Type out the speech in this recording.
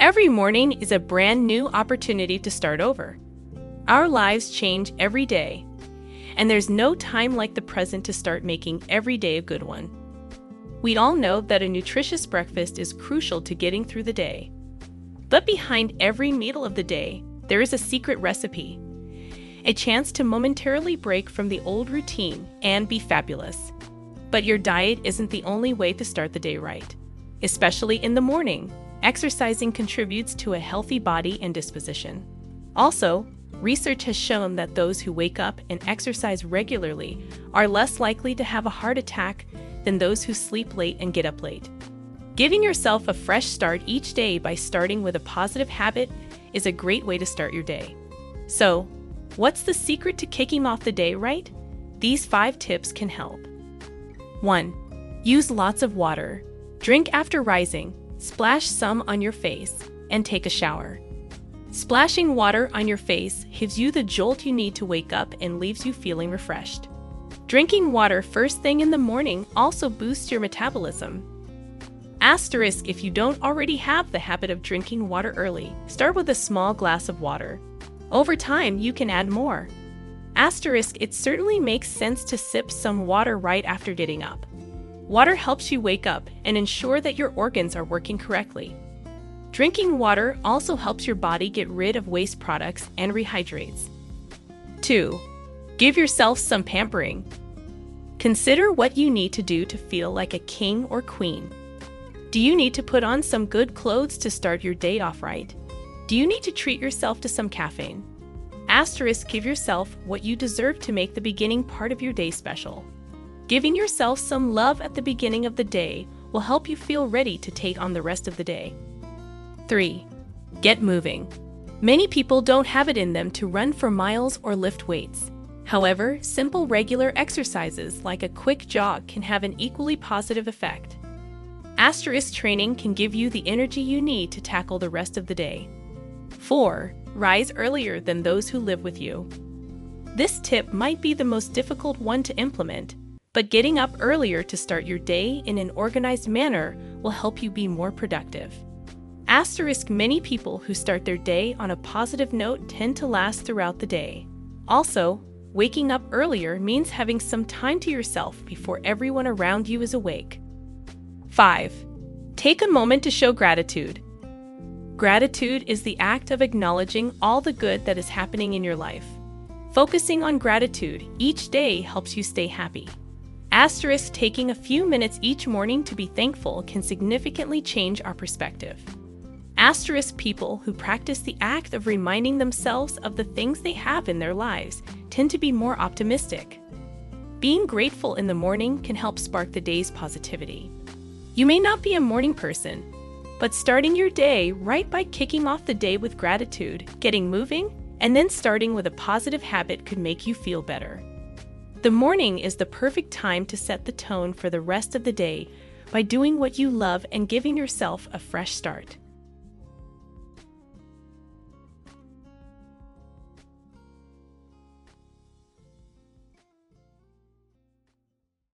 Every morning is a brand new opportunity to start over. Our lives change every day, and there's no time like the present to start making every day a good one. We all know that a nutritious breakfast is crucial to getting through the day. But behind every meal of the day, there is a secret recipe a chance to momentarily break from the old routine and be fabulous. But your diet isn't the only way to start the day right. Especially in the morning, exercising contributes to a healthy body and disposition. Also, research has shown that those who wake up and exercise regularly are less likely to have a heart attack than those who sleep late and get up late. Giving yourself a fresh start each day by starting with a positive habit is a great way to start your day. So, what's the secret to kicking off the day right? These five tips can help. 1. Use lots of water. Drink after rising, splash some on your face, and take a shower. Splashing water on your face gives you the jolt you need to wake up and leaves you feeling refreshed. Drinking water first thing in the morning also boosts your metabolism. Asterisk if you don't already have the habit of drinking water early, start with a small glass of water. Over time, you can add more. Asterisk it certainly makes sense to sip some water right after getting up. Water helps you wake up and ensure that your organs are working correctly. Drinking water also helps your body get rid of waste products and rehydrates. 2. Give yourself some pampering. Consider what you need to do to feel like a king or queen. Do you need to put on some good clothes to start your day off right? Do you need to treat yourself to some caffeine? Asterisk give yourself what you deserve to make the beginning part of your day special. Giving yourself some love at the beginning of the day will help you feel ready to take on the rest of the day. 3. Get moving. Many people don't have it in them to run for miles or lift weights. However, simple regular exercises like a quick jog can have an equally positive effect. Asterisk training can give you the energy you need to tackle the rest of the day. 4. Rise earlier than those who live with you. This tip might be the most difficult one to implement, but getting up earlier to start your day in an organized manner will help you be more productive. Asterisk many people who start their day on a positive note tend to last throughout the day. Also, Waking up earlier means having some time to yourself before everyone around you is awake. 5. Take a moment to show gratitude. Gratitude is the act of acknowledging all the good that is happening in your life. Focusing on gratitude each day helps you stay happy. Asterisk taking a few minutes each morning to be thankful can significantly change our perspective. Asterisk people who practice the act of reminding themselves of the things they have in their lives tend to be more optimistic. Being grateful in the morning can help spark the day's positivity. You may not be a morning person, but starting your day right by kicking off the day with gratitude, getting moving, and then starting with a positive habit could make you feel better. The morning is the perfect time to set the tone for the rest of the day by doing what you love and giving yourself a fresh start.